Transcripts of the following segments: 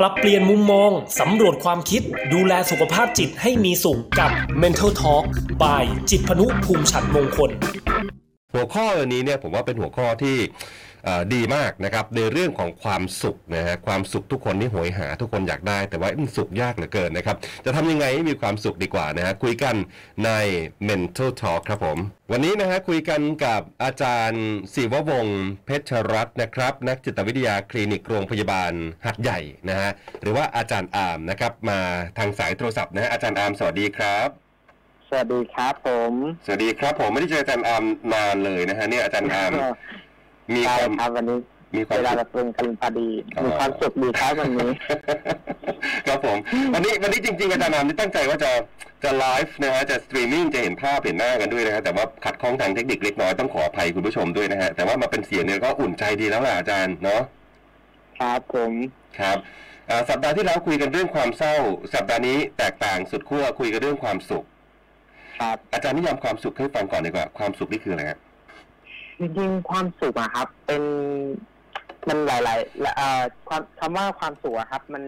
ปรับเปลี่ยนมุมมอง สำรวจความคิด ดูแลสุขภาพจิตให้มีสุขกับ Mental Talk by จิตพนุภูมิฉันมงคล หัวข้ออันนี้เนี่ยผมว่าเป็นหัวข้อที่ดีมากนะครับในเรื่องของความสุขนะฮะความสุขทุกคนที่โหยหา ทุกคนอยากได้แต่ว่ามันสุขยากเหลือเกินนะครับ จะทำยังไงให้มีความสุขดีกว่านะฮะคุยกันใน Mental Talk ครับผม วันนี้นะฮะคุยกันกับอาจารย์ศิววงศ์เพชรรัตน์นะครับ นักจิตวิทยาคลินิกโรงพยาบาลหาดใหญ่นะฮะหรือว่าอาจารย์อามนะครับมาทางสายโทรศัพท์นะฮะอาจารย์อามสวัสดีครับ วัสดีครับผม สวัสดีครับผมไม่ได้เจออาจารย์อามนานเลยนะฮะเนี่ยอาจารย์อามมีใช่ความครับวันนี้มีความเวลาสุขเราตรงกันพอดีอ๋อมีความสุขดีครับวันนี้ ครับผม วันนี้วันนี้จริงๆอาจารย์อามนี่ตั้งใจว่าจะจะไลฟ์นะฮะจะสตรีมมิ่งจะเห็นภาพเห็นหน้ากันด้วยนะฮะแต่ว่าขัดข้องทางเทคนิคเล็กน้อยต้องขออภัยคุณผู้ชมด้วยนะฮะแต่ว่ามาเป็นเสียงเนี่ยก็อุ่นใจดีแล้วล่ะอาจารย์เนาะครับผมครับอ่าสัปดาห์ที่แล้วคุยกันเรื่องความเศร้า สัปดาห์นี้แตกต่างสุดขั้วคุยกันเรื่องความสุข ครับอาจารย์นิยามความสุขให้ฟังก่อนดีกว่าความสุขนี่คืออะไรฮะจริงๆความสุขอะครับ เป็นมันหลายๆเอ่อความคำว่าความสุขอะครับ มัน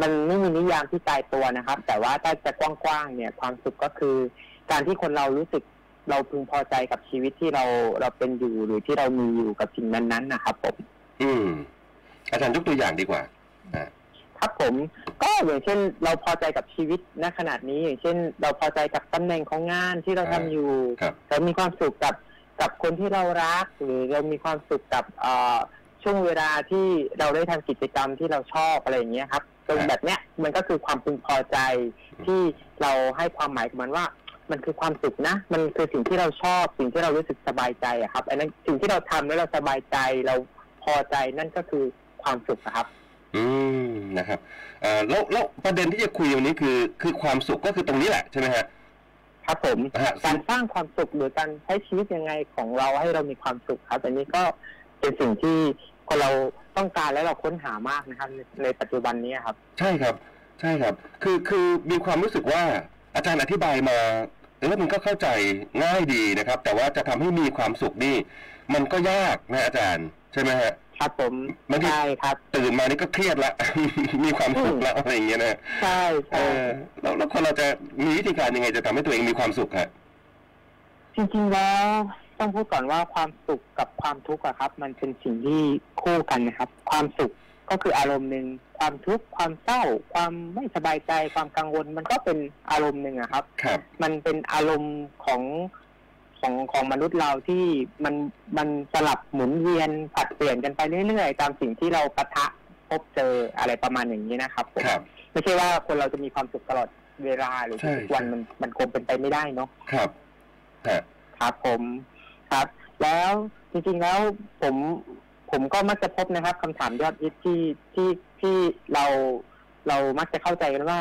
มันไม่มีนิยามที่ตายตัวนะครับ แต่ว่าถ้าจะกว้างๆเนี่ย ความสุขก็คือ การที่คนเรารู้สึกเราพึงพอใจกับชีวิตที่เราเราเป็นอยู่หรือที่เรามีอยู่กับสิ่งนั้นๆนะครับผม อืมอาจารย์ยกตัวอย่างดีกว่า ครับผมก็อย่างเช่นเราพอใจกับชีวิตณขนาดนี้ อย่างเช่น เราพอใจกับตำแหน่งของงานที่เราทำอยู่ครับเรามีความสุขกับกับคนที่เรารัก หรือเรามีความสุขกับเอ่อช่วงเวลาที่เราได้ทำกิจกรรมที่เราชอบอะไรอย่างเงี้ยครับตรงแบบเนี้ยมันก็คือความพึงพอใจที่เราให้ความหมายกับมันว่ามันคือความสุขนะ มันคือสิ่งที่เราชอบ สิ่งที่เรารู้สึกสบายใจอะครับอันนั้นสิ่งที่เราทำแล้วเราสบายใจเราพอใจนั่นก็คือความสุขอะครับ อืมนะครับเอ่อแล้วแล้วประเด็นที่จะคุยวันนี้คือ คือความสุขก็คือตรงนี้แหละใช่ไหมฮะ ครับผมฮะ การสร้างความสุขหรือการใช้ชีวิตยังไงของเราให้เรามีความสุขครับอันนี้ก็เป็นสิ่งที่คนเราต้องการและเราค้นหามากนะครับ ในในปัจจุบันนี้ครับ ใช่ครับ ใช่ครับ คือคือมีความรู้สึกว่าอาจารย์อธิบายมาแล้วมันก็เข้าใจง่ายดีนะครับ แต่ว่าจะทำให้มีความสุขนี่มันก็ยากนะอาจารย์ ใช่ไหมฮะ ครับผมบางทีใช่ครับ ตื่นมานี่ก็เครียดละ มีความสุขแล้วอะไรอย่างเงี้ยนะใช่เอใช่อแล้วแล้วคนเราจะมีวิธีการยังไงจะทำให้ตัวเองมีความสุขฮะจริงๆแล้วต้องพูดก่อนว่าความสุขกับความทุกข์อะครับ มันเป็นสิ่งที่คู่กันนะครับ ความสุขก็คืออารมณ์หนึ่งความทุกข์ความเศร้า ความไม่สบายใจความกังวล มันก็เป็นอารมณ์หนึ่งอะครับครับมันเป็นอารมณ์ของ ของของมนุษย์เราที่มันมันสลับหมุนเวียนผลัดเปลี่ยนกันไปเรื่อยๆ ตามสิ่งที่เราปะทะพบเจออะไรประมาณอย่างนี้นะครับผมครับ ไม่ใช่ว่าคนเราจะมีความสุขตลอดเวลาหรือใช่ ทุกวันใช่มันมันคงเป็นไปไม่ได้เนาะครับฮะครับผมครับ แล้วจริงๆแล้วผมผมก็มักจะพบนะครับคำถามยอดฮิตที่ที่ที่เราเรามักจะเข้าใจกันว่า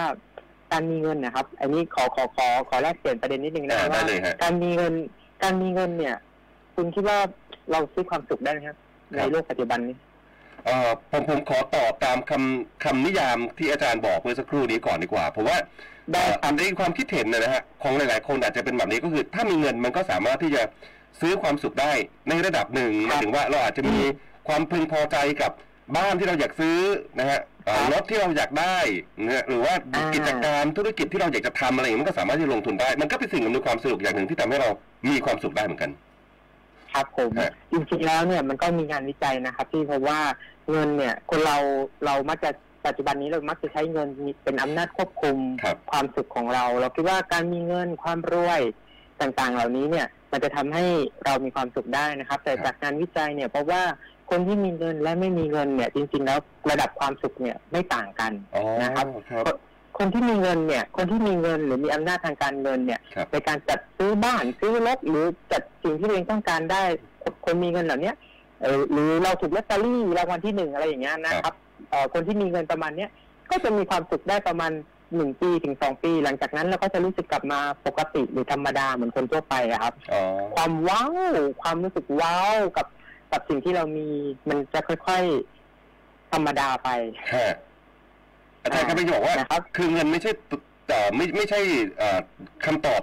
การมีเงินนะครับ อันนี้ขอขอขอขอแลกเปลี่ยนประเด็นนิดนึงนะอ่าได้ว่า เลยฮะ การมีเงิน การมีเงินเนี่ย คุณคิดว่าเราซื้อความสุขได้ไหมครับคในรับโลกปัจจุบันนี้เอ่อผมผมขอตอบตามคำคำนิยามที่อาจารย์บอกเมื่อสักครู่นี้ก่อนดีกว่า เพราะว่าได้ครับเอ่อในความคิดเห็นนะฮะของหลายๆ คนอาจจะเป็นแบบนี้ก็คือถ้ามีเงินมันก็สามารถที่จะซื้อความสุขได้ในระดับหนึ่งหมายถึงว่าเราอาจจะมีความพึงพอใจกับบ้านที่เราอยากซื้อนะฮะเอ่อค รับรถที่เราอยากได้นะฮะหรือว่าอ่ากิจการธุรกิจที่เราอยากจะทำอะไรอย่างนี้มันก็สามารถที่จะลงทุนได้ มันก็เป็นสิ่งอำนวยความสะดวกอย่างหนึ่งที่ทำให้เรามีความสุขได้เหมือนกัน ครับผมฮะจริงๆแล้วเนี่ยมันก็มีงานวิจัยนะครับที่พบว่าเงินเนี่ย คนเราเรามักจะปัจจุบันนี้เรามักจะใช้เงินเป็นอำนาจควบคุมครับความสุขของเรา เราคิดว่าการมีเงินความรวยต่างๆ เหล่านี้เนี่ย มันจะทำให้เรามีความสุขได้นะครับ แต่ครับจากงานวิจัยเนี่ยเพราะว่า คนที่มีเงินและไม่มีเงินเนี่ย จริง ๆ แล้วระดับความสุขเนี่ยไม่ต่างกันอ๋อนะครับครับคนที่มีเงินเนี่ย คนที่มีเงินหรือมีอำนาจทางการเงินเนี่ยครับในการจัดซื้อบ้านซื้อรถหรือจัดสิ่งที่ตัวเองต้องการได้ คนมีเงินเหล่าเนี้ยเอ่อหรือเราถูกลอตเตอรี่รางวัลที่หนึ่งอะไรอย่างเงี้ยนะครับเอ่อคนที่มีเงินประมาณเนี้ยก็จะมีความสุขได้ประมาณหนึ่งปีถึงสองปี หลังจากนั้นเราก็จะรู้สึกกลับมาปกติหรือธรรมดาเหมือนคนทั่วไปอะครับอ๋อความว้าวความรู้สึกว้าวกับ กับสิ่งที่เรามีมันจะค่อยๆธรรมดาไป ฮะอาจารย์ก็ไปบอกว่านะครับ คือเงินไม่ใช่ตุเอ่อไม่ไม่ใช่เอ่อคำตอบ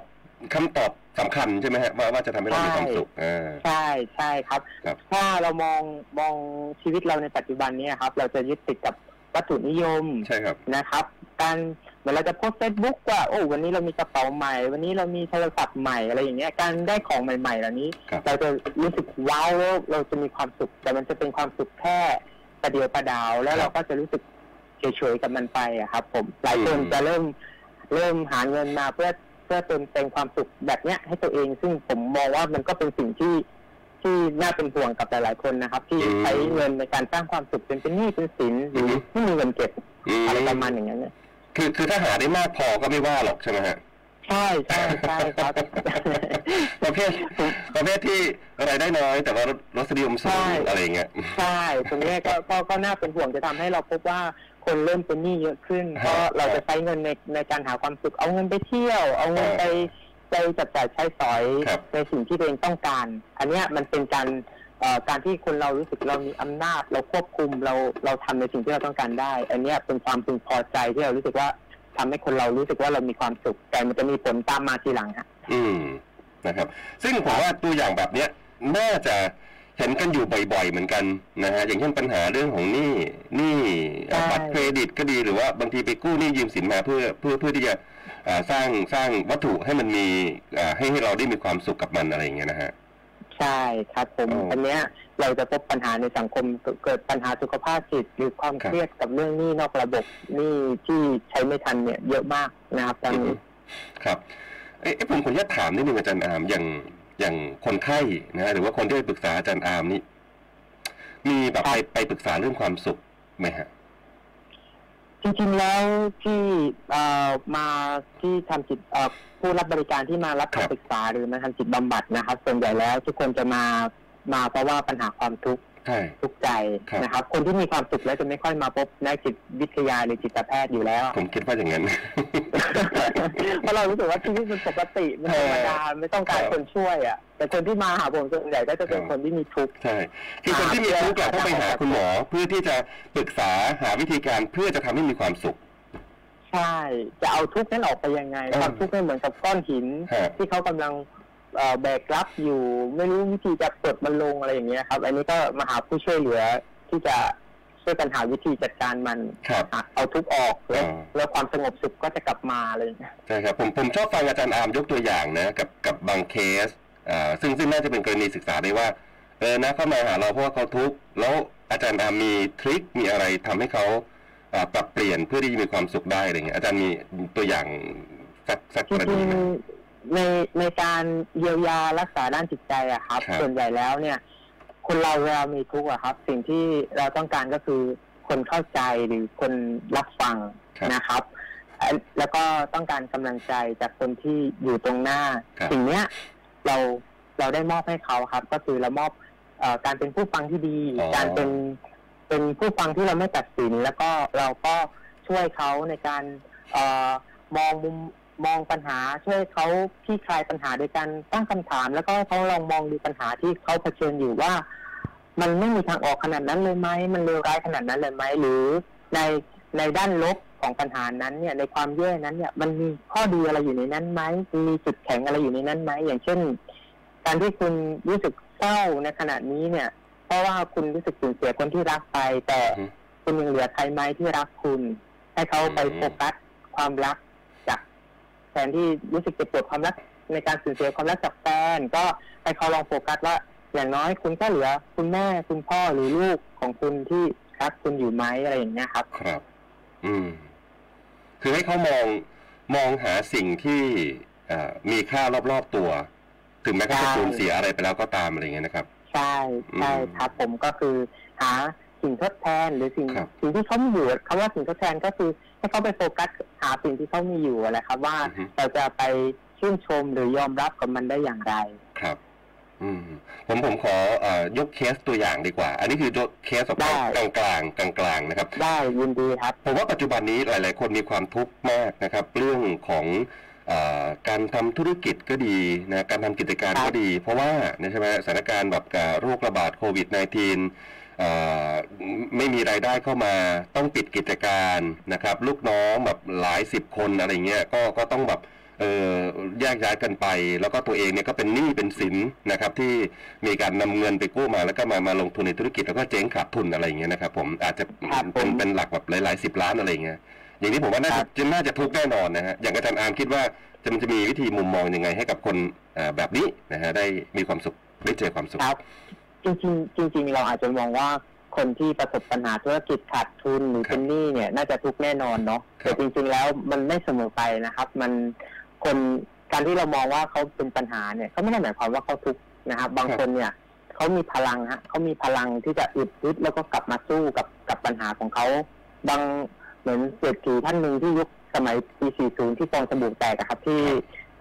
คำตอบสำคัญใช่ไหมฮะว่าว่าจะทำให้เรามีความสุขอ่า ใช่ใช่ครับ ครับ ถ้าเรามองมองชีวิตเราในปัจจุบันนี้ครับ เราจะยึดติดกับวัตถุนิยมใช่ครับ นะครับ การ เหมือนเราจะโพสเฟซบุ๊กว่าโอ้วันนี้เรามีกระเป๋าใหม่ วันนี้เรามีโทรศัพท์ใหม่อะไรอย่างเงี้ยการได้ของใหม่ๆเหล่านี้ ครับ เราจะรู้สึกว้าวแล้วเราจะมีความสุข แต่มันจะเป็นความสุขแค่ประเดียวประดาว แล้วเราก็จะรู้สึกเฉยๆกับมันไปอะครับ ผมหลายคนจะเริ่มเริ่มหาเงินมาเพื่อเพื่อเติมเต็มความสุขแบบเนี้ยให้ตัวเอง ซึ่งผมมองว่ามันก็เป็นสิ่งที่ที่น่าเป็นห่วงกับหลายๆคนนะครับ ที่อืมใช้เงินในการสร้างความสุขเป็นเป็นหนี้เป็นสินหรือม ไม่มีเงินเก็บ อืม อะไรประมาณอย่างนั้นเนี่ย คือคือถ้าหาได้มากพอก็ไม่ว่าหรอกใช่ไหมฮะใช่ใช่ใช่ครับประเภทประเภทที่รายได้น้อย แต่ว่ารรสนิยมสูใช่งอะไรอย่างเงี้ยใช่ตรงเนี้ยก็ก็ก็น่าเป็นห่วงจะทำให้เราพบว่าคนเริ่มเป็นหนี้เยอะขึ้นฮะเพราะเราจะใช้เงินในในการหาความสุขเอาเงินไปเที่ยว เอาเงินไปไปจับจ่ายใช้สอยครับในสิ่งที่ตัวเองต้องการ อันเนี้ยมันเป็นการเอ่อ การที่คนเรารู้สึกเรามีอำนาจ เราควบคุมเราเราทำในสิ่งที่เราต้องการได้ อันเนี้ยเป็นความพึงพอใจที่เรารู้สึกว่าทำให้คนเรารู้สึกว่าเรามีความสุขแต่มันจะมีผลตามมาทีหลังฮะอืมนะครับ ซึ่งผมว่าตัวอย่างแบบเนี้ยน่าจะเห็นกันอยู่บ่อยๆ เหมือนกันนะฮะอย่างเช่นปัญหาเรื่องของหนี้หนี้เอ่อใช่บัตรเครดิตก็ดีหรือว่าบางทีไปกู้หนี้ยืมสินมาเพื่อเพื่อเพื่อที่จะอ่าสร้างสร้างวัตถุให้มันมีอ่าให้ให้เราได้มีความสุขกับมันอะไรอย่างเงี้ยนะฮะ ใช่ครับผมอ๋ออัอันเนี้ยเราจะพบปัญหาในสังคมเกิดเกิดปัญหาสุขภาพจิตหรือความครับเครียดกับเรื่องหนี้นอกระบบหนี้ที่ใช้ไม่ทันเนี่ยเยอะมากนะครับตอนนี้ครับเอ๊ะเอ๊ะผมขออนุญาตถามนิดนึงอาจารย์อามอย่างอย่างคนไข้นะฮะหรือว่าคนที่ไปปรึกษาอาจารย์อามนี่มีแบบไปไปปรึกษาเรื่องความสุขไหมฮะ จริงๆแล้วที่เอ่อมาที่ทำจิตเอ่อผู้รับบริการที่มารับครับ คำปรึกษาหรือมาทำจิตบำบัดนะครับ ส่วนใหญ่แล้วทุกคนจะมามาเพราะว่าปัญหาความทุกข์ใช่ ทุกข์ใจครับนะครับ คนที่มีความสุขแล้วจะไม่ค่อยมาพบนักจิตวิทยาหรือจิตแพทย์อยู่แล้ว ผมคิดว่าอย่างนั้นเพราะเรารู้สึกว่าชีวิตมันปกติมันธรรมดาไม่ต้องการครับคนช่วยอะแต่คนที่มาหาผมส่วนใหญ่ก็จะเป็นครับคนที่มีทุกข์ใช่คือคนที่มีทุกข์อะต้องไปหาคุณหมอเพื่อที่จะปรึกษาหาวิธีการเพื่อจะทำให้มีความสุขใช่ จะเอาทุกข์นั้นออกไปยังไงเออความทุกข์นั้นเหมือนกับก้อนหินฮะที่เขากำลังเอ่อ แบกรับอยู่ไม่รู้วิธีจะปลดมันลงอะไรอย่างเงี้ยครับ อันนี้ก็มาหาผู้ช่วยเหลือที่จะช่วยกันหาวิธีจัดการมันครับอะเอาทุกข์ออกแล้วอ่าแล้วความสงบสุขก็จะกลับมาอะไรอย่างเลยใช่ครับผมผมชอบฟังอาจารย์อามยกตัวอย่างนะกับกับบางเคสอ่าซึ่งซึ่งน่าจะเป็นกรณีศึกษาได้ว่าเออนะเข้ามาหาเราเพราะว่าเขาทุกข์แล้วอาจารย์อามมีทริคมีอะไรทำให้เขาอ่าปรับเปลี่ยนเพื่อที่จะมีความสุขได้อะไรเงี้ยอาจารย์มีตัวอย่างสักสักจกรริณีงไหมๆ ในในการเยียวยารักษาด้านจิตใจอะครับ ครับ ส่วนใหญ่แล้วเนี่ย คนเราเวลามีทุกข์อะครับ สิ่งที่เราต้องการก็คือคนเข้าใจหรือคนรับฟังครับ นะครับเอ่อแล้วก็ต้องการกำลังใจจากคนที่อยู่ตรงหน้า ครับ สิ่งเนี้ยเราเราได้มอบให้เขาครับ ก็คือเรามอบเอ่อการเป็นผู้ฟังที่ดี อ๋อ การเป็นเป็นผู้ฟังที่เราไม่ตัดสิน แล้วก็เราก็ช่วยเขาในการเอ่อมองมุม มองปัญหาช่วยเขาคลี่คลายปัญหาโดยการตั้งคำถาม แล้วก็เขาลองมองดูปัญหาที่เขาเผชิญอยู่ว่า มันไม่มีทางออกขนาดนั้นเลยไหมมันเลวร้ายขนาดนั้นเลยไหมหรือในในด้านลบของปัญหานั้นเนี่ยในความแย่นั้นเนี่ยมันมีข้อดีอะไรอยู่ในนั้นไหมมีจุดแข็งอะไรอยู่ในนั้นไหมอย่างเช่น การที่คุณรู้สึกเศร้าในขณะนี้เนี่ย เพราะว่าคุณรู้สึกสูญเสียคนที่รักไป แต่คุณยังเหลือใครไหมที่รักคุณ ให้เขาไปโฟกัสความรัก นที่รู้สึกเจ็บปวดความรักในการสูญเสียความรักจากแฟนก็ให้เขาลองโฟกัสว่า อย่างน้อยคุณก็เหลือ คุณแม่คุณพ่อหรือลูกของคุณที่รักคุณอยู่ไหมอะไรอย่างเงี้ยครับ ครับ อืม คือให้เขามองมองหาสิ่งที่เอ่อมีค่ารอบๆตัว ถึงแม้เขาจะใช่สูญเสียอะไรไปแล้วก็ตามอะไรเงี้ยนะครับ ใช่ใช่อืมครับผมก็คือหาสิ่งทดแทนหรือสิ่งครับสิ่งที่เขามีอยู่คำว่าสิ่งทดแทนก็คือ ให้เขาไปโฟกัสหาสิ่งที่เขามีอยู่อะไรครับ ว่าอือฮึ เราจะไปชื่นชมหรือยอมรับกับมันได้อย่างไร ครับ อืมผมผมขอเอ่อยกเคสตัวอย่างดีกว่า อันนี้คือยกเคสออกได้กลางกลางกลางกลางๆนะครับ ได้ยินดีครับ ผมว่าปัจจุบันนี้หลาย ๆ คนมีความทุกข์มากนะครับ เรื่องของเออการทำธุรกิจก็ดีนะการทำกิจการครับก็ดี เพราะว่าใช่ไหมสถานการณ์แบบกับโรคระบาดโควิด -19 เอ่อ ไม่มีรายได้เข้ามาต้องปิดกิจการนะครับ ลูกน้องแบบหลายสิบคนอะไรเงี้ยก็ก็ต้องแบบเออแยกย้ายกันไป แล้วก็ตัวเองเนี่ยก็เป็นหนี้เป็นสินนะครับ ที่มีการนำเงินไปกู้มาแล้วก็มามาลงทุนในธุรกิจแล้วก็เจ๊งขาดทุนอะไรอย่างเงี้ยนะครับผมอาจจะครับผมเป็นเป็นหลักแบบหลายๆสิบล้านอะไรอย่างเงี้ยอย่างนี้ผมว่าน่าครัจะบจะน่าจะทุกข์แน่นอนนะฮะอย่างอาจารย์อาร์มคิดว่าจะมันจะมีวิธีมุมมองยังไงให้กับคนอ่าแบบนี้นะฮะได้มีความสุขได้เจอความสุขครับ จริงๆจริง ๆ เราอาจจะมองว่าคนที่ประสบปัญหาธุรกิจขาดทุนหรือครับเป็นหนี้เนี่ย น่าจะทุกข์แน่นอนเนาะครับแต่จริง ๆ แล้วมันไม่เสมอไปนะครับ มันคนการที่เรามองว่าเขาเป็นปัญหาเนี่ยก็ไม่ได้หมายความว่าเขาทุกข์นะครับบางคนเนี่ยเขามีพลังฮะเขามีพลังที่จะอึดทึดแล้วก็กลับมาสู้กับกับปัญหาของเขาบางเหมือนเศรษฐีท่านหนึ่งที่ยุคสมัยปี 40 ที่ฟองสบู่แตกอะครับที่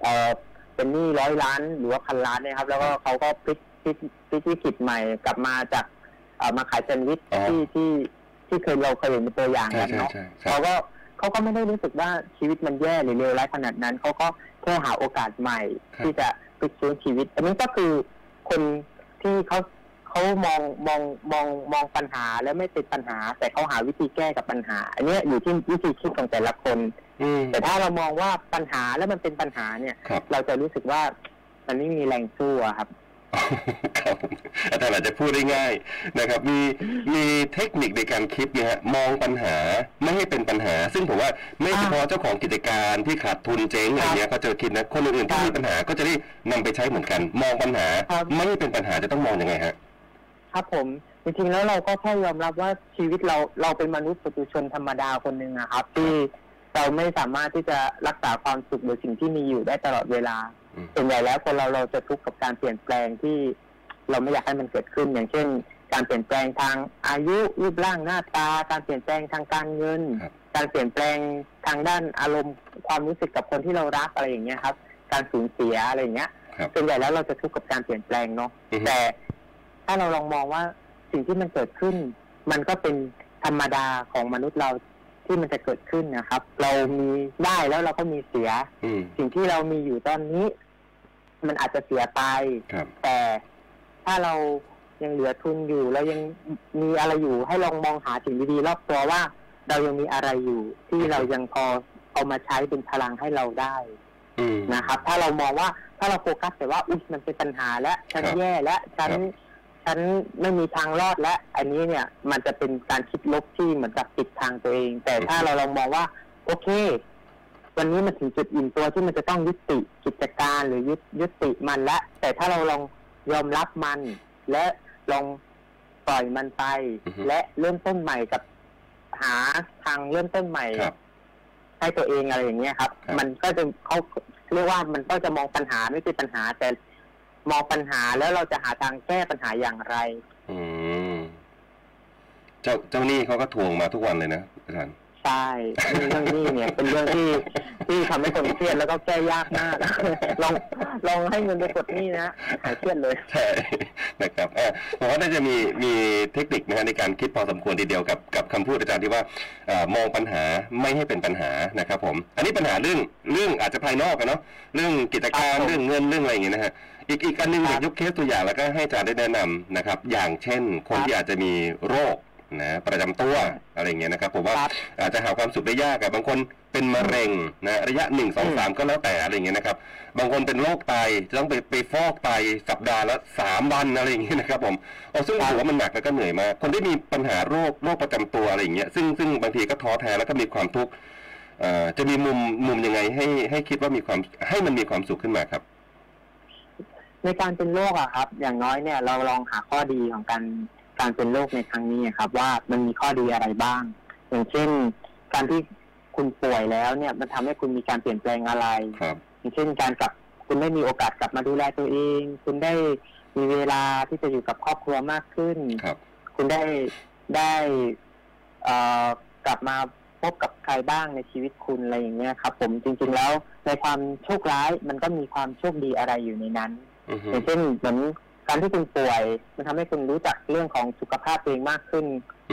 เอ่อเป็นหนี้ร้อยล้านหรือว่าพันล้านเนี่ยครับ แล้วก็เขาก็พลิกพ ลิกพลิกวิกฤตใหม่กลับมาจากเอ่อมาขายแซนด์วิชอ๋อที่ที่ที่เคยเราเคยเห็นเป็นตัวอย่างใช่กันใช่เนาะใช่ครัเขาบก็เขาก็ไม่ได้รู้สึกว่าชีวิตมันแย่หรือเลวร้ายขนาดนั้นเขาก็แค่หาโอกาสใหม่ ครับ ที่จะพลิกฟื้นชีวิต อันนี้ก็คือคนที่เขาเขามองมองมองมองปัญหาแล้วไม่เป็นปัญหา แต่เขาหาวิธีแก้กับปัญหา อันเนี้ยอยู่ที่วิธีคิดของแต่ละคน อืม แต่ถ้าเรามองว่าปัญหาแล้วมันเป็นปัญหาเนี่ย ครับ เราจะรู้สึกว่ามันไม่มีแรงสู้อะครับ ครับผมอาจารย์อาจจะพูดได้ง่ายนะครับ มีมีเทคนิคในการคิดนะฮะมองปัญหาไม่ให้เป็นปัญหา ซึ่งผมว่าไม่เฉพาะเจ้าของกิจการที่ขาดทุนเจ๊งอะไรเงี้ยเขาเจอคิดนะคนอื่นๆที่ครับมีปัญหาก็จะได้นำไปใช้เหมือนกัน มองปัญหาครับไม่ให้เป็นปัญหาจะต้องมองยังไงฮะครับผมจริงๆแล้วเราก็แค่ยอมรับว่าชีวิตเราเราเป็นมนุษย์ปุถุชนธรรมดาคนหนึ่งอะครับที่เราไม่สามารถที่จะรักษาความสุขหรือสิ่งที่มีอยู่ได้ตลอดเวลาอืม ส่วนใหญ่แล้วคนเราเราจะทุกข์กับการเปลี่ยนแปลงที่เราไม่อยากให้มันเกิดขึ้น อย่างเช่น การเปลี่ยนแปลงทางอายุรูปร่างหน้าตา การเปลี่ยนแปลงทางการเงินครับการเปลี่ยนแปลงทางด้านอารมณ์ความรู้สึกกับคนที่เรารักอะไรอย่างเงี้ยครับ การสูญเสียอะไรอย่างเงี้ยครับส่วนใหญ่แล้วเราจะทุกข์กับการเปลี่ยนแปลงเนาะอือฮึแต่ถ้าเราลองมองว่าสิ่งที่มันเกิดขึ้น มันก็เป็นธรรมดาของมนุษย์เราที่มันจะเกิดขึ้นนะครับ เรามีได้แล้วเราก็มีเสียอืมสิ่งที่เรามีอยู่ตอนนี้ มันอาจจะเสียไป ครับแต่ถ้าเรายังเหลือทุนอยู่เรายังมีอะไรอยู่ ให้ลองมองหาสิ่งดีๆรอบตัวว่า เรายังมีอะไรอยู่ ที่เรายังพอเอามาใช้เป็นพลังให้เราได้อืม นะครับ ถ้าเรามองว่าถ้าเราโฟกัสแต่ว่าอุ๊ยมันเป็นปัญหาและฉันครับแย่และฉัน ครับ ฉันไม่มีทางรอดและ อันนี้เนี่ยมันจะเป็นการคิดลบที่เหมือนกับปิดทางตัวเอง แต่ถ้าเราลองมองว่า โอเค วันนี้มันถึงจุดอิ่มตัวที่มันจะต้องยุติกิจการหรือยุยุติมันละ แต่ถ้าเราลองยอมรับมัน และลองปล่อยมันไปอือฮึและเริ่มต้นใหม่กับหาทางเริ่มต้นใหม่ครับให้ตัวเองอะไรอย่างเงี้ยครับครับ มันก็จะเขาเรียกว่ามันก็จะมองปัญหาไม่ใช่ปัญหา แต่มองปัญหาแล้วเราจะหาทางแก้ปัญหาอย่างไร อืม เจ้าเจ้าหนี้เขาก็ทวงมาทุกวันเลยนะอาจารย์ ใช่เรื่องนี้เนี่ยเป็นเรื่องที่ที่ทำให้คนเครียดแล้วก็แก้ยากมากลองลองให้เงินไปกดหนี้นะหายเครียดเลยใช่นะครับเออผมว่าน่าจะมีมีเทคนิคนะฮะในการคิดพอสมควรทีเดียวกับกับคำพูดอาจารย์ที่ว่าเออมองปัญหาไม่ให้เป็นปัญหานะครับผม อันนี้ปัญหาเรื่องเรื่องอาจจะภายนอกกันเนาะเรื่องกิจการครับผมเรื่องเงินเรื่องอะไรอย่างเงี้ยนะฮะอีกอีกอันหนึงคอรับยากยกเคสตัวอย่างแล้วก็ให้อาจารย์ได้แนะนำนะครับ อย่างเช่น คนครับที่อาจจะมีโรค นะประจำตัวอะไรอย่างเงี้ยนะครับผมว่าครับอาจจะหาความสุขได้ยากอะบางคนเป็นมะเร็งนะระยะหนึ่งสองสามก็แล้วแต่อะไรอย่างเงี้ยนะครับ บางคนเป็นโรคไตจะต้องไปไปฟอกไตสัปดาห์ละสามวันอะไรอย่างเงี้ยนะครับผมโอ้ซึ่งครับถือว่ามันหนักแล้วก็เหนื่อยมากคนที่มีปัญหาโรคโรคประจำตัวอะไรอย่างเงี้ยซึ่งซึ่งบางทีก็ท้อแท้แล้วก็มีความทุกข์เอ่อจะมีมุมมุมยังไงให้ให้คิดว่ามีความให้มันมีความสุขขึ้นมาครับ ในการเป็นโรคอะครับ อย่างน้อยเนี่ยเราลองหาข้อดีของการ การเป็นโรคในครั้งนี้อะครับ ว่ามันมีข้อดีอะไรบ้าง อย่างเช่น การที่คุณป่วยแล้วเนี่ยมันทำให้คุณมีการเปลี่ยนแปลงอะไรครับอย่างเช่นการกลับคุณได้มีโอกาสกลับมาดูแลตัวเอง คุณได้มีเวลาที่จะอยู่กับครอบครัวมากขึ้นครับ คุณได้ได้เอ่อกลับมาพบกับใครบ้างในชีวิตคุณอะไรอย่างเงี้ยครับ ผมจริง ๆแล้วในความโชคร้ายมันก็มีความโชคดีอะไรอยู่ในนั้นอือฮึอย่างเช่นเหมือน การที่คุณป่วย มันทำให้คุณรู้จักเรื่องของสุขภาพตัวเองมากขึ้น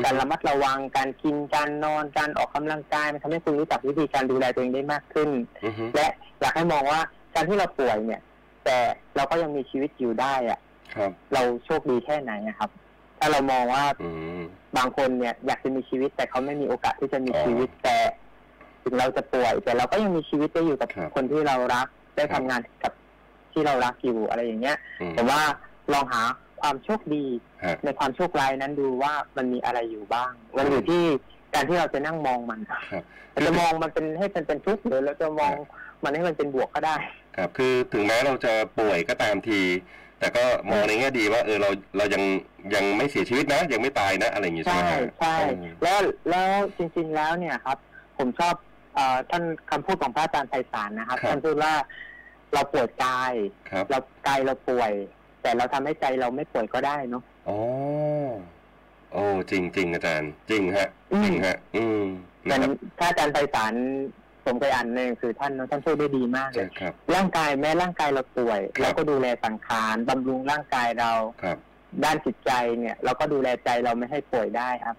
การระมัดระวังการกินการนอนการออกกำลังกาย มันทำให้คุณรู้จักวิธีการดูแลตัวเองได้มากขึ้นอือฮึและอยากให้มองว่าการที่เราป่วยเนี่ย แต่เราก็ยังมีชีวิตอยู่ได้อะครับเราโชคดีแค่ไหนอะครับ ถ้าเรามองว่าอืมบางคนเนี่ย อยากจะมีชีวิต แต่เขาไม่มีโอกาสที่จะมีอ๋อชีวิตแต่ถึงเราจะป่วย แต่เราก็ยังมีชีวิตได้อยู่กับครับคนที่เรารักได้ครัทำบงานกับที่เรารักอยู่อะไรอย่างเงี้ยอืมผมว่า ลองหาความโชคดีฮะในความโชคร้ายนั้นดูว่ามันมีอะไรอยู่บ้าง มันอยู่ที่การที่เราจะนั่งมองมันครับเราจะมองมันเป็นให้มันเป็นทุกข์หรือเราจะมองมันให้มันเป็นบวกก็ได้ ครับ คือถึงแม้เราจะป่วยก็ตามที แต่ก็มองในแง่ดีว่าเออเราเรายังยังไม่เสียชีวิตนะ ยังไม่ตายนะ อะไรอย่างงี้ใช่ไหมใช่ฮะใช่เออแล้วแล้วจริง ๆแล้วเนี่ยครับ ผมชอบเอ่อท่านคำพูดของพระอาจารย์ไพศาลนะครับครับท่านพูดว่าเราป่วยกายครับเรากายเราป่วย แต่เราทำให้ใจเราไม่ป่วยก็ได้เนาะอ๋อโอ้จริงจริงอาจารย์ จริงฮะอืมจริงฮะ อืมแต่นะครับถ้าอาจารย์ไพศาลผมเคยอ่านในหนังสือท่านเนอะท่านพูดได้ดีมากเลใช่ยครับร่างกายแม้ร่างกายเราป่วยครับเราก็ดูแลสังขารบำรุงร่างกายเราครับ ด้านจิตใจเนี่ย เราก็ดูแลใจเราไม่ให้ป่วยได้ครับ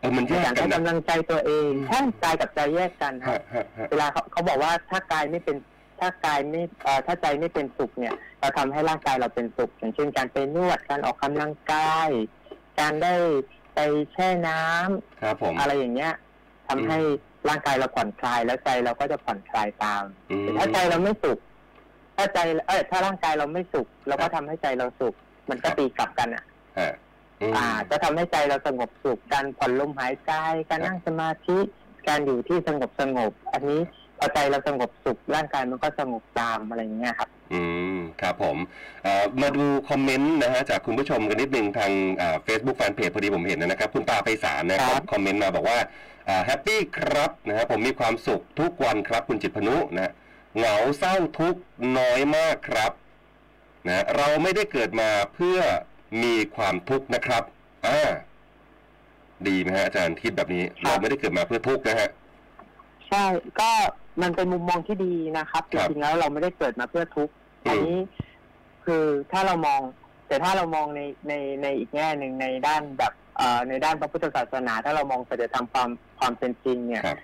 เออมันแยกอย่างกันให้นะกำลังใจตัวเองอืมใช่กายกับใจแยกกันครับฮะฮะฮะเวลาเขาเขาบอกว่าถ้ากายไม่เป็น ถ้ากายไม่เอ่อถ้าใจไม่เป็นสุขเนี่ย เราทำให้ร่างกายเราเป็นสุข อย่างเช่นการไปนวดการออกกำลังกาย การได้ไปแช่น้ำครับผมอะไรอย่างเงี้ยทำให้ร่างกายเราผ่อนคลายแล้วใจเราก็จะผ่อนคลายตามอืมแต่ถ้าใจเราไม่สุข ถ้าใจเออถ้าร่างกายเราไม่สุขเราก็ทำให้ใจเราสุข มันก็ตีกลับกันอะฮะอืมอ่า จะทำให้ใจเราสงบสุขการผ่อนลมหายใจการนั่งสมาธิการอยู่ที่สงบสงบ อันนี้ พอใจเราสงบสุขร่างกายมันก็สงบตามอะไรอย่างเงี้ยครับ อืมครับผมเอ่อมาดู comment นะฮะจากคุณผู้ชมกันนิดนึงทาง Facebook fanpage พอดีผมเห็นนะครับ คุณตาไพศาลนะครับ comment มาบอกว่า happy ครับนะฮะผมมีความสุขทุกวันครับคุณจิตรพนุนะฮะเหงาเศร้าทุกข์น้อยมากครับนะเราไม่ได้เกิดมาเพื่อมีความทุกข์นะครับอ่าดีไหมฮะอาจารย์คิดแบบนี้ครับเราไม่ได้เกิดมาเพื่อทุกข์นะฮะใช่ก็ มันเป็นมุมมองที่ดีนะครับคจรับริงๆแล้วเราไม่ได้เกิดมาเพื่อทุกข์อืมอันนี้คือถ้าเรามอง แต่ถ้าเรามองในในในอีกแง่หนึ่งในด้านแบบเอ่อในด้านพระพุทธศาสนา ถ้าเรามองสัจธรรมความความเป็นจริง เนี่ยครับ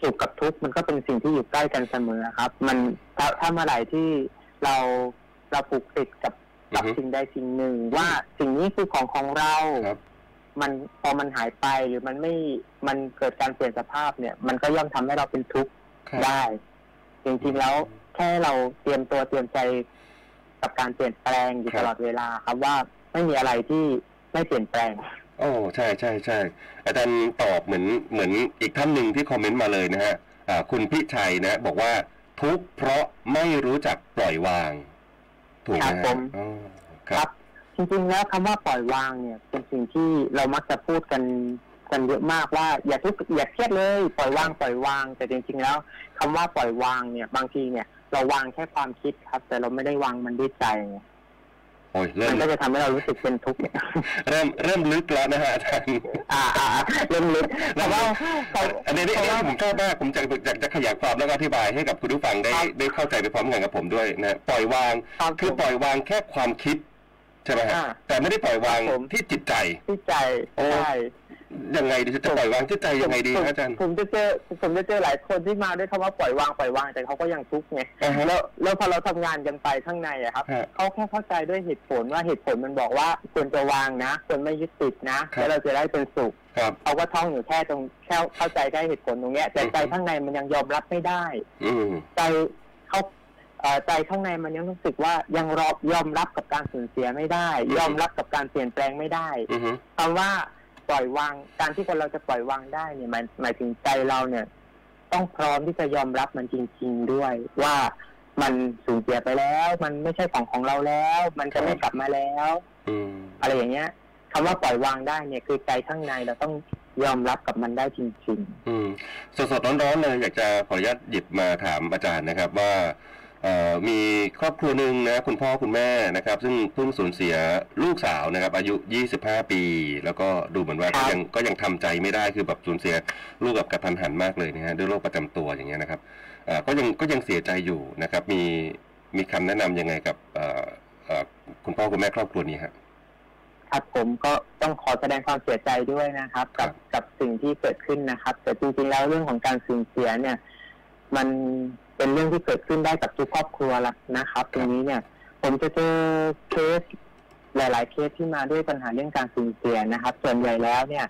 สุขกับทุกข์มันก็เป็นสิ่งที่อยู่ใกล้กันเสมอครับ มันถ้าถ้าเมื่อไหร่ที่เราเราผูกติดกับกับอือฮึสิ่งใดสิ่งหนึ่ง ว่าสิ่งนี้คือของของเราครับมันพอมันหายไปหรือมันไม่มันเกิดการเปลี่ยนสภาพเนี่ย มันก็ย่อมทำให้เราเป็นทุกข์ครับ ได้ จริงๆแล้วแค่เราเตรียมตัวเตรียมใจกับการเปลี่ยนแปลงอยู่ครับตลอดเวลาครับว่าไม่มีอะไรที่ไม่เปลี่ยนแปลงโอ้ใช่ใช่ใช่อาจารย์ตอบเหมือนเหมือนอีกท่านหนึ่งที่คอมเมนต์มาเลยนะฮะอ่าคุณพิชัยนะ บอกว่าทุกข์เพราะไม่รู้จักปล่อยวาง ถูกไหมครับฮะผมอ๋อคครัรับบจริงๆแล้วคำว่าปล่อยวางเนี่ย เป็นสิ่งที่เรามักจะพูดกัน กันเยอะมากว่าอย่าทุกข์อย่าเครียดเลยปล่อยวางปล่อยวาง แต่จริงๆแล้วคำว่าปล่อยวางเนี่ย บางทีเนี่ย เราวางแค่ความคิดครับ แต่เราไม่ได้วางมันด้วยใจไงโอ้ยเริ่มัมนก็จะทำให้เรารู้สึกเป็นทุกข์เนี่ยเริ่มเริ่มลึกแล้วนะฮะอาจารย์อ่าอ่าเริ่มลึกแต่ว่าแต่อันนี้นี่เพราะว่าผมชอบมากผมจะอยากจะขยายความแล้วก็อธิบายให้กับคุณผู้ฟังได้ครับได้เข้าใจไปพร้อมกันกับผมด้วยนะปล่อยวางครับคือผมปล่อยวางแค่ความคิดใช่ไหมฮะอ่าแต่ไม่ได้ปล่อยวางครับผมที่จิตใจที่ใจโอ้ใช่ ยังไงดีจะปล่อยวางที่ใจยังไงดีผมฮะอาจารย์ผมจะเจอผมจะเจอหลายคนที่มาด้วยคำว่าปล่อยวางปล่อยวางแต่เขาก็ยังทุกข์ไงอ่าฮะแล้วแล้วพอเราทำงานกันไปข้างในอะครับฮะเขาแค่เข้าใจด้วยเหตุผลว่าเหตุผลมันบอกว่าควรจะวางนะควรไม่ยึดติดนะครับแล้วเราจะได้เป็นสุขครับเขาก็ท่องอยู่แค่ตรงแค่เข้าใจได้เหตุผลตรงเนี้ยแต่อืมใจข้างในมันยังยอมรับไม่ได้ อืมใจเขาเอ่อใจข้างในมันยังรู้สึกว่ายังรอยอมรับกับการสูญเสียไม่ได้อืมยอมรับกับการเปลี่ยนแปลงไม่ได้อือฮึคำว่า ปล่อยวาง การที่คนเราจะปล่อยวางได้เนี่ยหมายหมายถึงใจเราเนี่ย ต้องพร้อมที่จะยอมรับมันจริง ๆด้วย ว่ามันสูญเสียไปแล้ว มันไม่ใช่ของของเราแล้ว มันจะไม่กลับมาแล้วอืมอะไรอย่างเงี้ยคำว่าปล่อยวางได้เนี่ยคือใจข้างในเราต้องยอมรับกับมันได้จริงอืมสดๆร้อนๆเลยอยากจะขออนุญาตหยิบมาถามอาจารย์นะครับ ว่าเอ่อ มีครอบครัวหนึ่งนะคุณพ่อคุณแม่นะครับ ซึ่งเพิ่งสูญเสียลูกสาวนะครับ อายุ 25 ปี แล้วก็ดูเหมือนว่าครัก็บยังก็ยังทำใจไม่ได้คือแบบสูญเสียลูกกับกระทันหันมากเลยนะฮะด้วยโรคประจำตัวอย่างเงี้ยนะครับเอ่อก็ยังก็ยังเสียใจอยู่นะครับ มีมีคำแนะนำยังไงกับเอ่อเอ่อคุณพ่อคุณแม่ครอบครัวนี้ฮะๆครับผมก็ต้องขอแสดงความเสียใจด้วยนะครับ กับกับสิ่งที่เกิดขึ้นนะครับ แต่จริงๆแล้วเรื่องของการสูญเสียเนี่ย มัน เป็นเรื่องที่เกิดขึ้นได้กับทุกครอบครัวละนะครับตรงนี้เนี่ย ผมจะเจอเคสหลาย ๆ เคสที่มาด้วยปัญหาเรื่องการสูญเสียนะครับ ส่วนใหญ่แล้วเนี่ย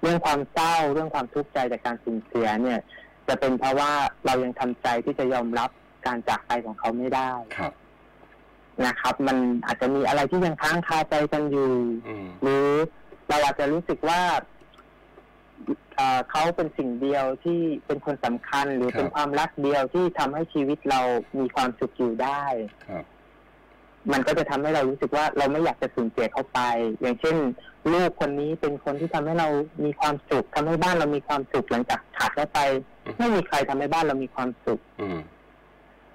เรื่องความเศร้าเรื่องความทุกข์ใจจากการสูญเสียเนี่ย จะเป็นเพราะว่าเรายังทำใจที่จะยอมรับการจากไปของเขาไม่ได้ครับนะครับ มันอาจจะมีอะไรที่ยังค้างคาใจกันอยู่อืมหรือเราอาจจะรู้สึกว่า เอ่อเขาเป็นสิ่งเดียวที่เป็นคนสำคัญ หรือเป็นความรักเดียวที่ทำให้ชีวิตเรามีความสุขอยู่ได้ครับมันก็จะทำให้เรารู้สึกว่าเราไม่อยากจะสูญเสียเขาไป อย่างเช่น ลูกคนนี้เป็นคนที่ทำให้เรามีความสุขทำให้บ้านเรามีความสุขหลังจากขาดเขาไป ไม่มีใครทำให้บ้านเรามีความสุขอืม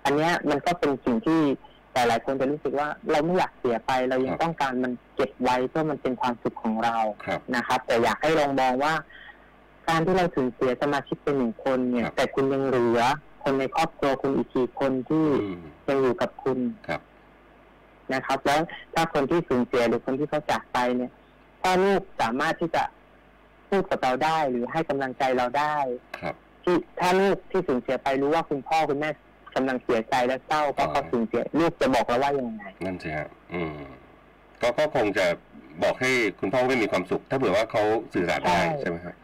อันเนี้ยมันก็เป็นสิ่งที่หลายๆคนจะรู้สึกว่าเราไม่อยากเสียไป เรายังต้องการมันเก็บไว้เพื่อมันเป็นความสุขของเราครับนะครับ แต่อยากให้ลองมองว่า การที่เราสูญเสียสมาชิกเป็นหนึ่งคนเนี่ยครับแต่คุณยังเหลือคนในครอบครัวคุณอีกกี่คนที่อืมยังอยู่กับคุณครับ นะครับ แล้วถ้าคนที่สูญเสียหรือคนที่เขาจากไปเนี่ย ถ้าลูกสามารถที่จะพูดกับเราได้หรือให้กำลังใจเราได้ครับที่ถ้าลูกที่สูญเสียไปรู้ว่าคุณพ่อคุณแม่กำลังเสียใจและเศร้าเพราะเขาสูญเสียลูกจะบอกเราว่ายังไงนั่นสิฮะอืมก็ก็คงจะบอกให้คุณพ่อไม่มีความสุข ถ้าเผื่อว่าเขาสื่อสารได้ใช่ใช่ไหมครับ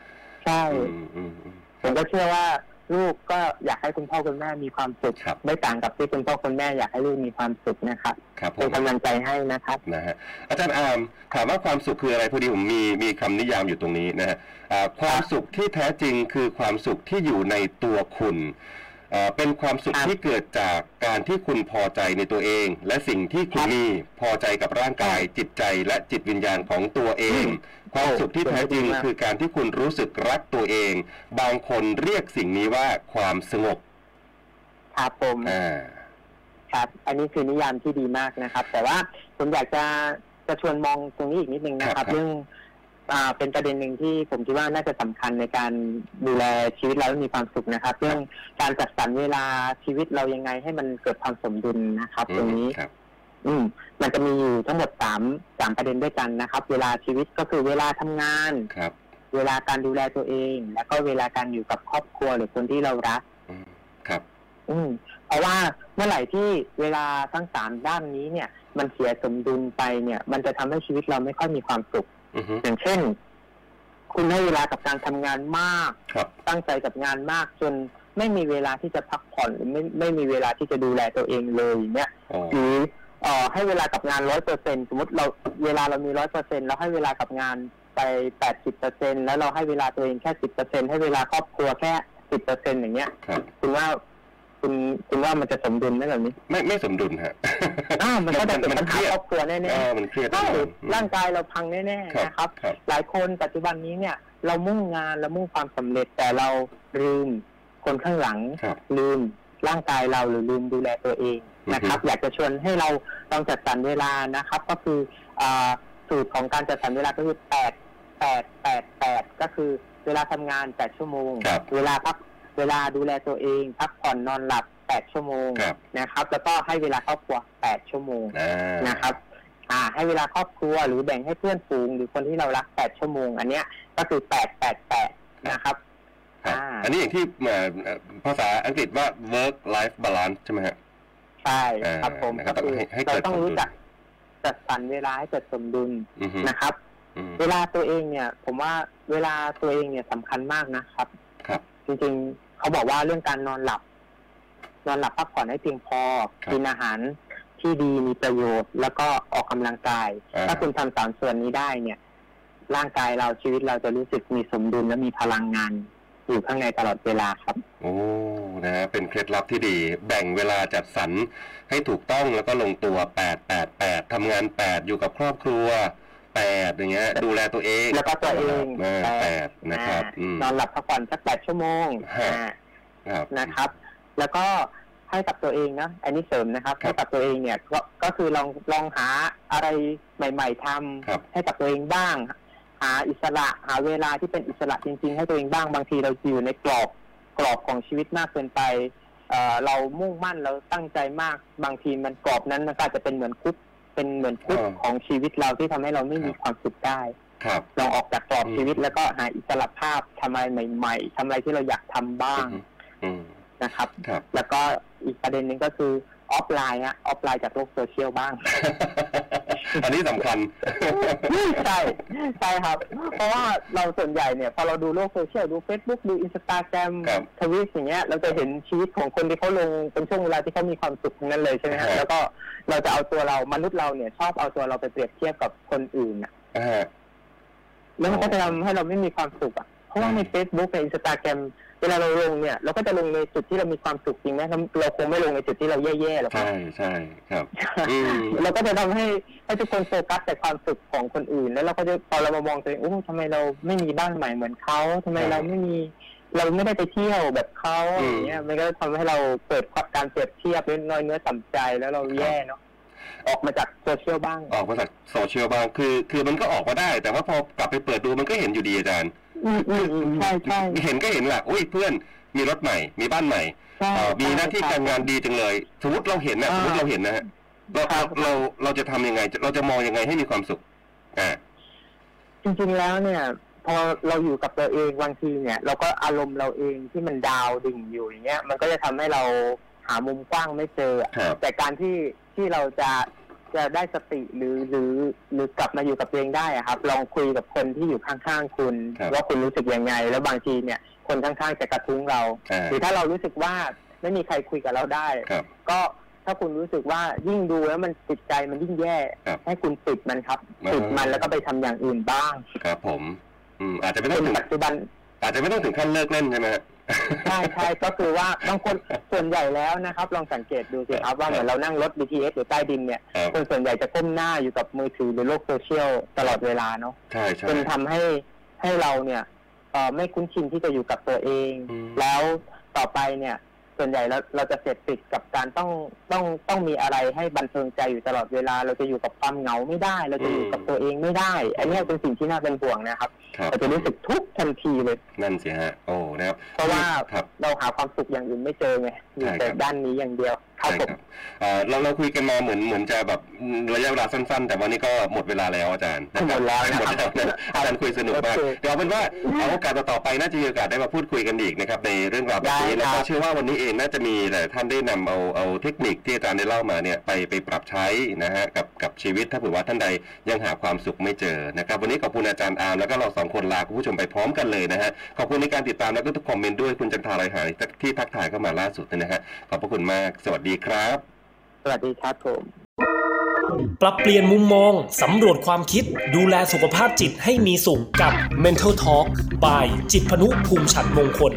ใช่อืมอืมอืมผมก็เชื่อว่าลูกก็อยากให้คุณพ่อคุณแม่มีความสุขครับไม่ต่างกับที่คุณพ่อคุณแม่อยากให้ลูกมีความสุขนะครับครับผเป็นมกำลังใจให้นะครับนะฮะอาจารย์อามถามว่าความสุขคืออะไรพอดีผมมีมีคำนิยามอยู่ตรงนี้นะฮะอ่าความสุขที่แท้จริงคือความสุขที่อยู่ในตัวคุณอ่าเป็นความสุขครับที่เกิดจากการที่คุณพอใจในตัวเอง และสิ่งที่คุคณรับมีพอใจกับร่างกายจิตใจและจิตวิญญาณของตัวเอง ความสุขที่แท้จริงโอ้คือการที่คุณรู้สึกรักตัวเอง บางคนเรียกสิ่งนี้ว่าความสงบครับผมอ่าครับ อันนี้คือนิยามที่ดีมากนะครับ แต่ว่าผมอยากจะจะชวนมองตรงนี้อีกนิดนึงนะคครัรับบครับ เรื่องอ่าเป็นประเด็นหนึ่งที่ผมคิดว่าน่าจะสำคัญในการดูแลชีวิตเราให้มีความสุขนะครับ เรื่องการจัดสรรเวลาชีวิตเรายังไงให้มันเกิดความสมดุลนะครับ ตรงนี้ครับ อืมมันจะมีอยู่ทั้งหมดสามสามประเด็นด้วยกันนะครับ เวลาชีวิตก็คือเวลาทำงาน ครับ เวลาการดูแลตัวเอง แล้วก็เวลาการอยู่กับครอบครัวหรือคนที่เรารักอืมครับ อืมเพราะว่าเมื่อไหร่ที่เวลาทั้งสามด้านนี้เนี่ย มันเสียสมดุลไปเนี่ย มันจะทำให้ชีวิตเราไม่ค่อยมีความสุข อือฮึอย่างเช่น คุณให้เวลากับการทำงานมาก ครับ ตั้งใจกับงานมากจนไม่มีเวลาที่จะพักผ่อนหรือไม่ไม่มีเวลาที่จะดูแลตัวเองเลยอย่างเนี่ยอ๋อหรือเอ่อ ให้เวลากับงานร้อยเปอร์เซ็นสมมติเราเวลาเรามีร้อยเปอร์เซ็นเราให้เวลากับงานไปแปดสิบเปอร์เซ็นแล้วเราให้เวลาตัวเองแค่สิบเปอร์เซ็นให้เวลาครอบครัวแค่สิบเปอร์เซ็นอย่างเงี้ยครับคุณว่าคุณคุณว่ามันจะสมดุลไหมแบบนี้ ไม่ไม่สมดุลฮะอ้าวมันก็จะเป็นมันปัญเคหารียดครอบครัวแน่เออมันเครียดๆใช่อืมร่างกายเราพังแน่ๆนะครับครับ หลายคนปัจจุบันนี้เนี่ย เรามุ่งงานเรามุ่งความสำเร็จแต่เราลืมคนข้างหลังครับลืม ร่างกายเราหรือลืมดูแลตัวเองนะครับอือฮึอยากจะชวนให้เราลองจัดสรรเวลานะครับ ก็คืออาสูตรของการจัดสรรเวลาก็คือแปดแปดแปดแปดก็คือเวลาทำงานแปดชั่วโมงครับเวลาพักเวลาดูแลตัวเอง พักผ่อนนอนหลับแปดชั่วโมงครับนะครับ แล้วก็ให้เวลาครอบครัวแปดชั่วโมงอ่านะครับอ่าให้เวลาครอบครัวหรือแบ่งให้เพื่อนฝูงหรือคนที่เรารักแปดชั่วโมง อันเนี้ยก็คือแปดแปดแปดนะครับครับ อ่าอันนี้อย่างที่เอ่อเอ่อภาษาอังกฤษว่า work life balance ใช่ไหมฮะใช่อ่าครับผมนะครับก็คือให้ให้เราเกิดต้องสมดุลรู้จักจัดสรรเวลาให้เกิดสมดุลอือฮึนะครับอืมเวลาตัวเองเนี่ย ผมว่าเวลาตัวเองเนี่ยสำคัญมากนะครับ ครับ จริงๆเขาบอกว่าเรื่องการนอนหลับ นอนหลับพักผ่อนให้เพียงพอครับกินอาหารที่ดีมีประโยชน์ แล้วก็ออกกำลังกายอ่าถ้าคุณทำสามส่วนนี้ได้เนี่ย ร่างกายเราชีวิตเราจะรู้สึกมีสมดุลและมีพลังงาน อยู่ข้างในตลอดเวลาครับ โอ้นะฮะเป็นเคล็ดลับที่ดี แบ่งเวลาจัดสรรให้ถูกต้องแล้วก็ลงตัว8 8 8ทำงาน8อยู่กับครอบครัว8อย่างเงี้ย ดูแลตัวเองแล้วก็ตัวเองอ่าแปแปดดนะครับอ่าอืมนอนหลับพักผ่อนสักแปดชั่วโมงฮะอ่าครับนะครับ แล้วก็ให้กับตัวเองนะอันนี้เสริมนะครับครับ ให้กับตัวเองเนี่ยก็ก็คือลองลองหาอะไรใหม่ ๆทำครับให้กับตัวเองบ้าง หาอิสระหาเวลาที่เป็นอิสระจริง ๆ ให้ตัวเองบ้างบางทีเราอยู่ในกรอบกรอบของชีวิตมากเกินไปเอ่อเรามุ่งมั่นเราตั้งใจมากบางทีมันกรอบนั้นมันก็อาจจะเป็นเหมือนคุกเป็นเหมือนคุกอ่าของชีวิตเราที่ทำให้เราไม่มีครับความสุขได้ครับลองออกจากกรอบอืมชีวิตแล้วก็หาอิสรภาพทำอะไรใหม่ ๆทำอะไรที่เราอยากทำบ้างอืมอืมนะครับครับ แล้วก็อีกประเด็นหนึ่งก็คือออฟไลน์ฮะออฟไลน์จากโลกโซเชียลบ้าง อันนี้สำคัญ ใช่ใช่ครับ เพราะว่าเราส่วนใหญ่เนี่ยพอเราดูโลกโซเชียลดู Facebook ดูอินสตาแกรมครับทวิตอย่างเงี้ยเราจะเห็นชีวิตของคนที่เขาลงเป็นช่วงเวลาที่เขามีความสุขทั้งนั้นเลยใช่ไหมฮะครับแล้วก็เราจะเอาตัวเรามนุษย์เราเนี่ย ชอบเอาตัวเราไปเปรียบเทียบกับคนอื่นอะอ่าแล้วมันก็จะทำให้เราไม่มีความสุขอะ เพราะว่าใน Facebook ในอินสตาแกรมเวลาเราลงเนี่ย เราก็จะลงในจุดที่เรามีความสุขจริงไหมเราเราคงไม่ลงในจุดที่เราแย่ๆหรอกครับใช่ใช่ครับอืมเราก็จะทำให้ให้ทุกคนโฟกัสแต่ความสุขของคนอื่น แล้วเราก็จะพอเรามามองตัวเองโอ้ทำไมเราไม่มีบ้านใหม่เหมือนเขาทำไมเราไม่มีเราไม่ได้ไปเที่ยวแบบเขาอะไรเงี้ยมันก็ทำให้เราเกิดการเปรียบเทียบน้อยเนื้อต่ำใจแล้วเราแย่เนาะออกมาจากโซเชียลบ้าง ออกมาจากโซเชียลบ้างคือ คือมันก็ออกมาได้ แต่ว่าพอกลับไปเปิดดูมันก็เห็นอยู่ดีอาจารย์ อืมอืมอืมใช่ใช่เห็นก็เห็นแหละอุ้ยเพื่อนมีรถใหม่ มีบ้านใหม่ใช่เอ่อมีหน้าที่ใช่การงานดีจังเลย สมมติเราเห็นนะอ่าสมมติเราเห็นนะฮะเราครัเราบเราเราจะทำยังไง เราจะมองยังไงให้มีความสุขอ่าจริงๆแล้วเนี่ย พอเราอยู่กับตัวเองบางทีเนี่ย เราก็อารมณ์เราเองที่มันดาวดิ่งอยู่อย่างเงี้ย มันก็จะทำให้เราหามุมกว้างไม่เจออะครับแต่การที่ที่เราจะ จะได้สติหรือหรือหรือกลับมาอยู่กับตัวเองได้อะครับ ลองคุยกับคนที่อยู่ข้างๆคุณ ครับว่าคุณรู้สึกยังไง แล้วบางทีเนี่ย คนข้างๆจะกระทุ้งเรา อ่า หรือถ้าเรารู้สึกว่าไม่มีใครคุยกับเราได้ ครับ ก็ถ้าคุณรู้สึกว่ายิ่งดูแล้วมันจิตใจมันยิ่งแย่ ครับให้คุณปิดมันครับอ่า ปิดมันแล้วก็ไปทำอย่างอื่นบ้างครับผม อืมอาจจะไม่จต้องนถึงปัจจุบัน อาจจะไม่ต้องถึงขั้นเลิกเล่นใช่ไหมฮะใช่ใช่ก็คือว่าบางคนส่วนใหญ่แล้วนะครับ ลองสังเกตดูสิครับว่าเหมือนเรานั่งรถ BTS หรือใต้ดินเนี่ยครับคนส่วนใหญ่จะก้มหน้าอยู่กับมือถือหรือโลกโซเชียลตลอดเวลาเนาะใช่ใช่จนทำให้ให้เราเนี่ยเอ่อไม่คุ้นชินที่จะอยู่กับตัวเองอืมแล้วต่อไปเนี่ย ส่วนใหญ่แล้วเราจะเสพติดกับการต้องต้องต้องมีอะไรให้บันเทิงใจอยู่ตลอดเวลา เราจะอยู่กับความเหงาไม่ได้ เราจะอยู่กับตัวเองไม่ได้ อันเนี้ยเป็นสิ่งที่น่าเป็นห่วงนะครับครับเราจะรู้สึกทุกข์ทันทีเลยนั่นสิฮะโอ้นะครับเพราะว่าครับเราหาความสุขอย่างอื่นไม่เจอไงอยู่ใช่แต่ครับด้านนี้อย่างเดียวครับใช่ผมครับเอ่อเราเราคุยกันมาเหมือนเหมือนจะแบบระยะเวลาสั้น ๆ แต่วันนี้ก็หมดเวลาแล้วอาจารย์นะครับหมดแล้วนะหมดครับแล้วนะอาจารย์คุยสนุกมากโอเคเดี๋ยวเอาเป็นว่าเอาโอกาสต่อๆไปน่าจะมีโอกาสได้มาพูดคุยกันอีกนะครับในเรื่องราวแบบนี้ได้แล้วคก็รับเชื่อว่าวันนี้เองน่าจะมีแต่ท่านได้นำเอาเอาเทคนิคที่อาจารย์ได้เล่ามาเนี่ยไปไปปรับใช้นะฮะกับกับชีวิตถ้าเผื่อว่าท่านใดยังหาความสุขไม่เจอนะครับ วันนี้ขอบคุณอาจารย์อาร์มแล้วก็เราสองคนลาคุณผู้ชมไปพร้อมกันเลยนะฮะขอบคุณในการติดตามแล้วก็ทุกคอมเมนต์ด้วยคุณจันทราไรหายที่ทักทายเข้ามาล่าสุดนะฮะขอบพระคุณมาก สวัสดีครับ สวัสดีครับผมปรับเปลี่ยนมุมมอง สำรวจความคิด ดูแลสุขภาพจิตให้มีสุขกับ Mental Talk by จิตพนุภูมิฉันมงคล